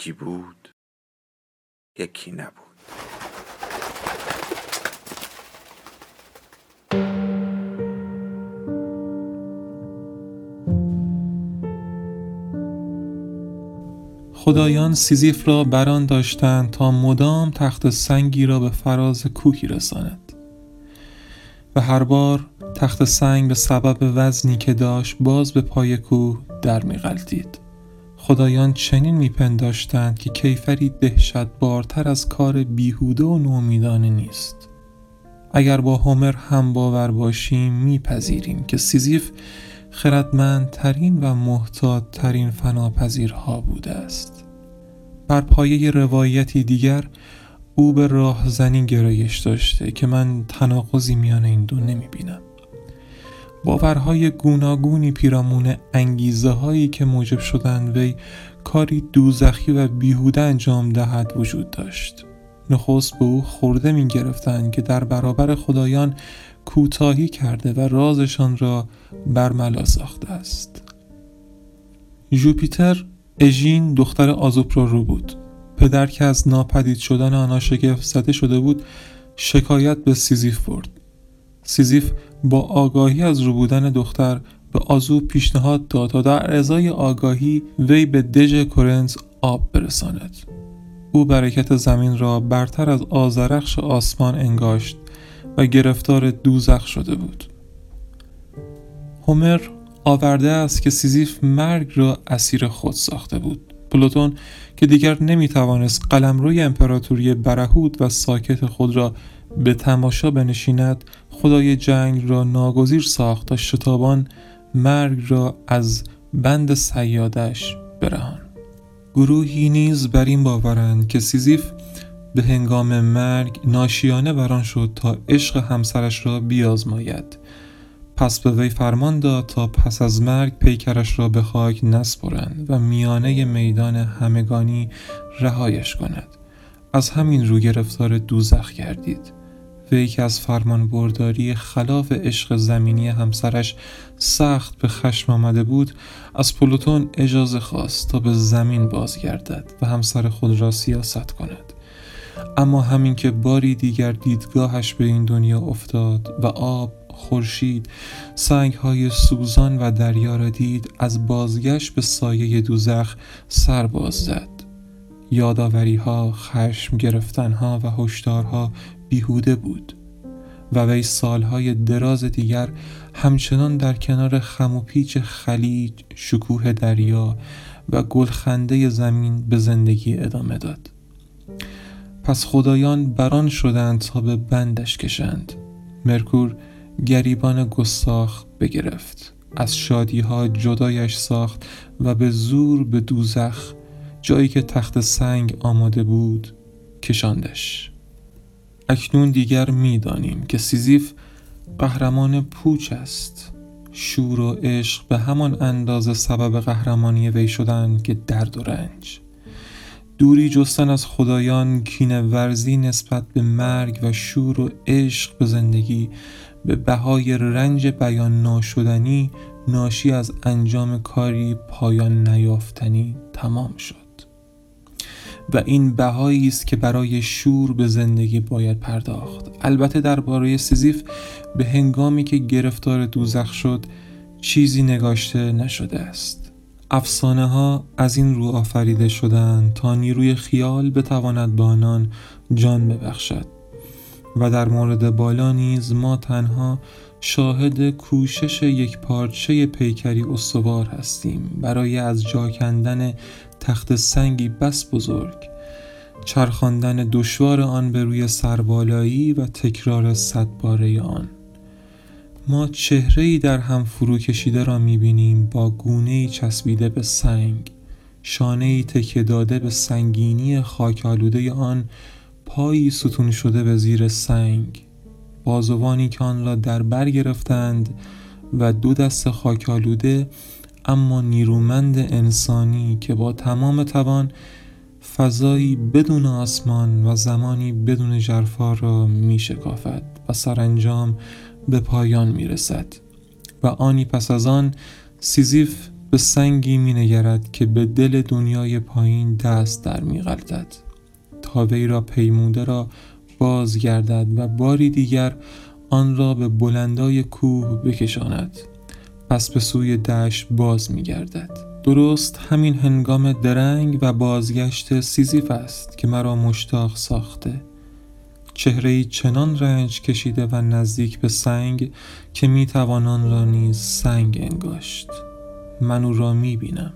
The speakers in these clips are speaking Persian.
یکی بود یکی نبود خدایان سیزیف را بران داشتند تا مدام تخت سنگی را به فراز کوهی رساند و هر بار تخت سنگ به سبب وزنی که داشت باز به پای کوه در می. خدایان چنین میپنداشتند که کیفری دهشت بارتر از کار بیهوده و نومیدانه نیست. اگر با هومر هم باور باشیم میپذیریم که سیزیف خردمندترین و محتاط ترین فناپذیرها بوده است. بر پایه روایتی دیگر او به راهزنی گرایش داشته که من تناقضی میان این دو نمی‌بینم. باورهای گوناگونی پیرامون انگیزه هایی که موجب شدند وی کاری دوزخی و بیهوده انجام دهد وجود داشت. نخست به او خورده می گرفتند که در برابر خدایان کوتاهی کرده و رازشان را برملا ساخته است. جوپیتر اژین دختر آزوپرو بود. پدر که از ناپدید شدن آنها شگفت زده شده بود شکایت به سیزیف برد. سیزیف با آگاهی از ربودن دختر به آزوپ پیشنهاد داد تا در ازای آگاهی وی به دژ کورنت آب برساند. او برکت زمین را برتر از آذرخش آسمان انگاشت و گرفتار دوزخ شده بود. هومر آورده است که سیزیف مرگ را اسیر خود ساخته بود. پلوتون که دیگر نمی‌توانست قلمروی امپراتوری برهود و ساکت خود را به تماشا بنشیند خدای جنگ را ناگزیر ساخت تا شتابان مرگ را از بند سیادش برهان. گروهی نیز بر این باورند که سیزیف به هنگام مرگ ناشیانه بران شد تا عشق همسرش را بیازماید. پس به وی فرمان داد تا پس از مرگ پیکرش را به خاک نسپرند و میانه میدان همگانی رهایش کند. از همین رو گرفتار دوزخ گردید. وی که از فرمان برداری خلاف عشق زمینی همسرش سخت به خشم آمده بود از پلوتون اجازه خواست تا به زمین بازگردد و همسر خود را سیاست کند. اما همین که باری دیگر دیدگاهش به این دنیا افتاد و آب خورشید سنگ های سوزان و دریا را دید از بازگشت به سایه دوزخ سر باز زد. یاداوری ها خشم گرفتن ها و هشدارها بیهوده بود و وی سالهای دراز دیگر همچنان در کنار خم و پیچ خلیج شکوه دریا و گلخنده زمین به زندگی ادامه داد. پس خدایان بران شدند تا به بندش کشند. مرکور گریبان گستاخ بگرفت. از شادی ها جدایش ساخت و به زور به دوزخ جایی که تخت سنگ آماده بود کشاندش. اکنون دیگر می‌دانیم که سیزیف قهرمان پوچ است. شور و عشق به همان اندازه سبب قهرمانی وی شدن که درد و رنج. دوری جستن از خدایان کینه ورزی نسبت به مرگ و شور و عشق به زندگی به بهای رنج بیان ناشدنی ناشی از انجام کاری پایان نیافتنی تمام شد. و این بهایی است که برای شور به زندگی باید پرداخت. البته درباره سیزیف به هنگامی که گرفتار دوزخ شد چیزی نگاشته نشده است. افسانه ها از این رو آفریده شدند تا نیروی خیال بتواند به آنان جان ببخشد. و در مورد بالا نیز ما تنها شاهد کوشش یک پارچه پیکری استوار هستیم. برای از جا کندن تخت سنگی بس بزرگ چرخاندن دشوار آن به روی سربالایی و تکرار صدباره آن. ما چهره ای در هم فرو کشیده را می‌بینیم با گونه ای چسبیده به سنگ شانه ای تکه داده به سنگینی خاک آلوده آن پایی ستون شده به زیر سنگ. بازوانی که آن را در بر گرفتند و دو دست خاک آلوده اما نیرومند انسانی که با تمام توان فضایی بدون آسمان و زمانی بدون جرفا را می شکافد و سرانجام به پایان می رسد و آنی پس از آن سیزیف به سنگی می نگرد که به دل دنیای پایین دست در می غلطد تا وی را پیموده را بازگردد و باری دیگر آن را به بلندای کوه بکشاند. پس به سوی دشت باز می گردد درست همین هنگام درنگ و بازگشت سیزیف است که مرا مشتاق ساخته. چهره چنان رنج کشیده و نزدیک به سنگ که می توانان را نیز سنگ انگاشت. من او را می بینم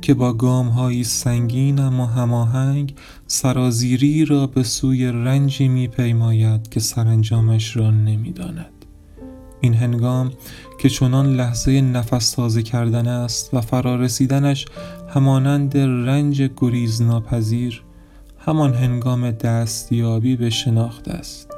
که با گام های سنگین اما هماهنگ سرازیری را به سوی رنجی می پیماید که سرانجامش را نمی داند. این هنگام که چنان لحظه نفس تازه کردن است و فرارسیدنش همانند رنج گریز ناپذیر همان هنگام دستیابی به شناخت است.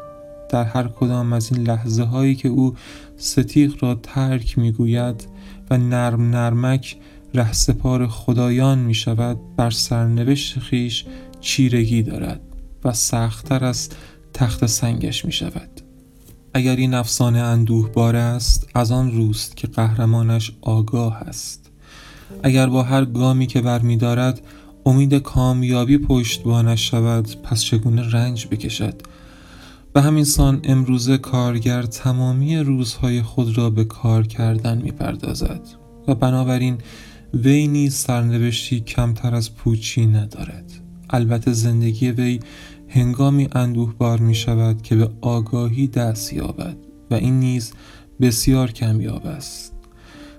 در هر کدام از این لحظه هایی که او ستیق را ترک می‌گوید و نرم نرمک رهسپار خدایان می شود بر سرنوشت خیش چیرگی دارد و سختتر از تخت سنگش می شود اگر این افسانه اندوه بار است از آن روست که قهرمانش آگاه است. اگر با هر گامی که برمیدارد امید کامیابی پشتبانش شود پس چگونه رنج بکشد؟ به همین سان امروزه کارگر تمامی روزهای خود را به کار کردن می‌پردازد و بنابراین وی نیز سرنوشتی کمتر از پوچی ندارد. البته زندگی وی هنگامی اندوه بار می شود که به آگاهی دست یابد و این نیز بسیار کمیاب است.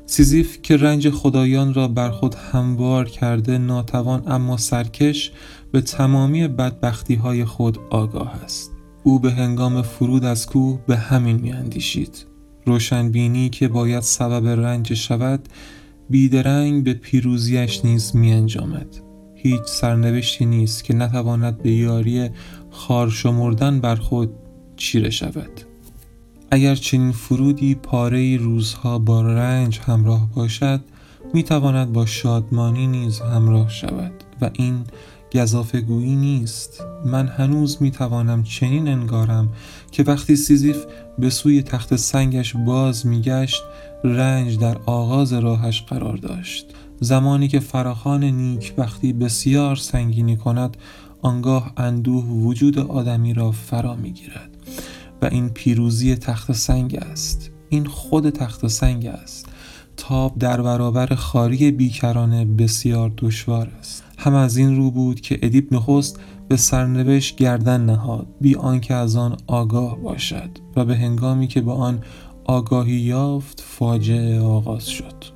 سیزیف که رنج خدایان را بر خود هموار کرده ناتوان اما سرکش به تمامی بدبختی های خود آگاه است. او به هنگام فرود از کوه به همین می اندیشید روشنبینی که باید سبب رنج شود بیدرنگ به پیروزیش نیز می انجامد. هیچ سرنوشتی نیست که نتواند به یاری خار شمردن بر خود چیره شود. اگر چنین فرودی پاره روزها با رنج همراه باشد می تواند با شادمانی نیز همراه شود و این گذافه گویی نیست. من هنوز می توانم چنین انگارم که وقتی سیزیف به سوی تخت سنگش باز می گشت رنج در آغاز راهش قرار داشت. زمانی که فراخان نیک وقتی بسیار سنگینی کند آنگاه اندوه وجود آدمی را فرا می گیرد و این پیروزی تخت سنگ است. این خود تخت سنگ است. تاب در برابر خاری بیکرانه بسیار دشوار است. هم از این رو بود که ادیب نخست به سرنوشت گردن نهاد بی آنکه از آن آگاه باشد. و به هنگامی که به آن آگاهی یافت فاجعه آغاز شد.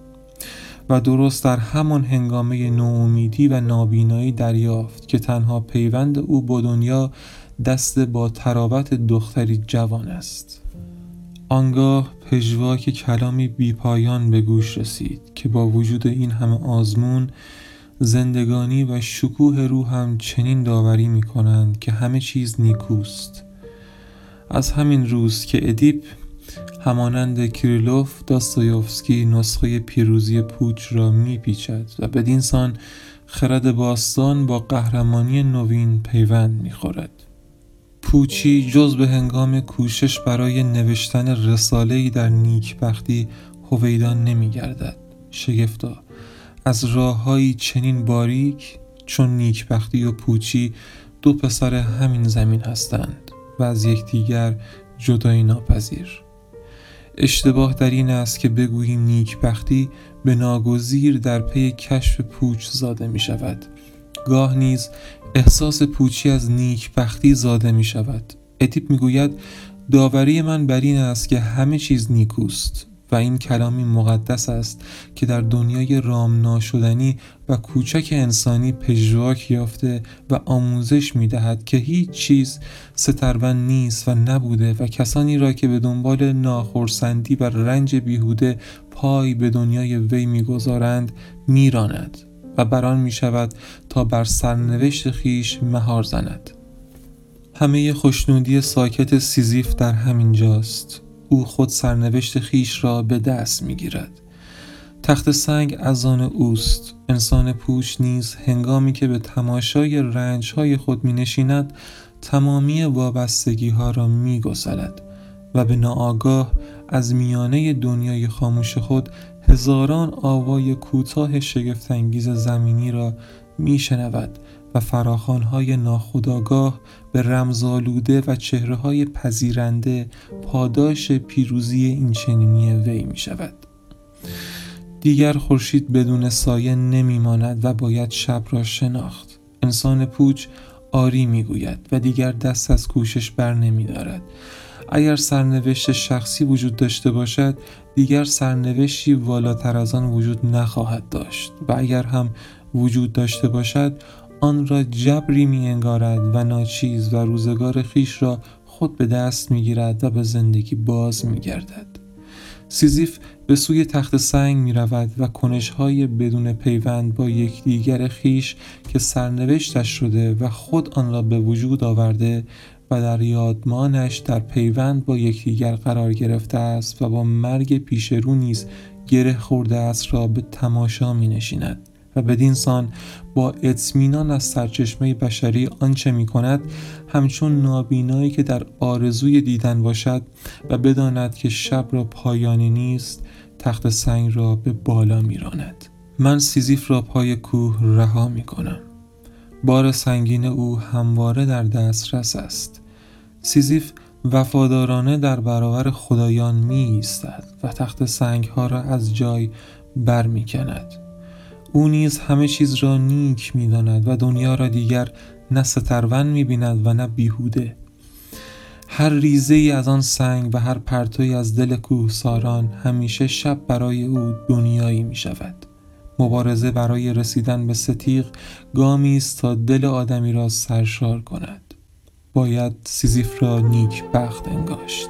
و درست در همان هنگامه نومیدی و نابینایی دریافت که تنها پیوند او با دنیا دست با تراوت دختری جوان است. آنگاه پژواک کلامی بیپایان به گوش رسید که با وجود این همه آزمون زندگانی و شکوه روح هم چنین داوری می کنند که همه چیز نیکوست. از همین روز که ادیپ همانند کریلوف داستایوفسکی نسخه پیروزی پوچ را میپیچد و بدینسان خرد باستان با قهرمانی نوین پیوند می‌خورد. پوچی جز به هنگام کوشش برای نوشتن رساله‌ای در نیکبختی هویدا نمیگردد. شگفتا از راههایی چنین باریک چون نیکبختی و پوچی دو پسر همین زمین هستند و از یکدیگر جدایی ناپذیر. اشتباه در این است که بگوییم نیکبختی به ناگزیر در پی کشف پوچ زاده می شود. گاه نیز احساس پوچی از نیکبختی زاده می شود. ادیپ می گوید داوری من بر این است که همه چیز نیکوست. و این کلامی مقدس است که در دنیای رام ناشدنی و کوچک انسانی پژواک یافته و آموزش می دهد که هیچ چیز سترون نیست و نبوده و کسانی را که به دنبال ناخرسندی و رنج بیهوده پای به دنیای وی می‌گذارند میراند و بران می شود تا بر سرنوشت خیش مهار زند. همه خوشنودی ساکت سیزیف در همین جاست او خود سرنوشت خیش را به دست می گیرد تخت سنگ از آن اوست. انسان پوچ نیز هنگامی که به تماشای رنج های خود می نشیند تمامی وابستگی ها را می گسلد و به ناآگاه از میانه دنیای خاموش خود هزاران آوای کوتاه شگفتانگیز زمینی را می شنود و فراخانهای ناخداگاه به رمزالوده و چهره های پذیرنده پاداش پیروزی این چنینی وی می شود دیگر خورشید بدون سایه نمی ماند و باید شب را شناخت. انسان پوچ آری می گوید و دیگر دست از کوشش بر نمی دارد اگر سرنوشت شخصی وجود داشته باشد دیگر سرنوشتی والاتر از آن وجود نخواهد داشت و اگر هم وجود داشته باشد آن را جبری می انگارد و ناچیز و روزگار خیش را خود به دست می گیرد و به زندگی باز می گردد. سیزیف به سوی تخت سنگ می رود و کنشهای بدون پیوند با یکدیگر خیش که سرنوشتش شده و خود آن را به وجود آورده و در یادمانش در پیوند با یکدیگر قرار گرفته است و با مرگ پیش رو نیز گره خورده است را به تماشا می نشیند. و بدین سان با اطمینان از سرچشمه بشری آنچه می کند همچون نابینایی که در آرزوی دیدن باشد و بداند که شب را پایانی نیست تخت سنگ را به بالا می راند. من سیزیف را پای کوه رها می کنم بار سنگین او همواره در دسترس است سیزیف وفادارانه در برابر خدایان می ایستد و تخت سنگ ها را از جای بر می کند. او نیز همه چیز را نیک می داند و دنیا را دیگر نه سترون می بیند و نه بیهوده. هر ریزه ای از آن سنگ و هر پرتوی از دل کوه ساران همیشه شب برای او دنیایی می شود مبارزه برای رسیدن به ستیق گامی است تا دل آدمی را سرشار کند. باید سیزیف را نیک بخت انگاشت.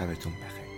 شبتون بخیر.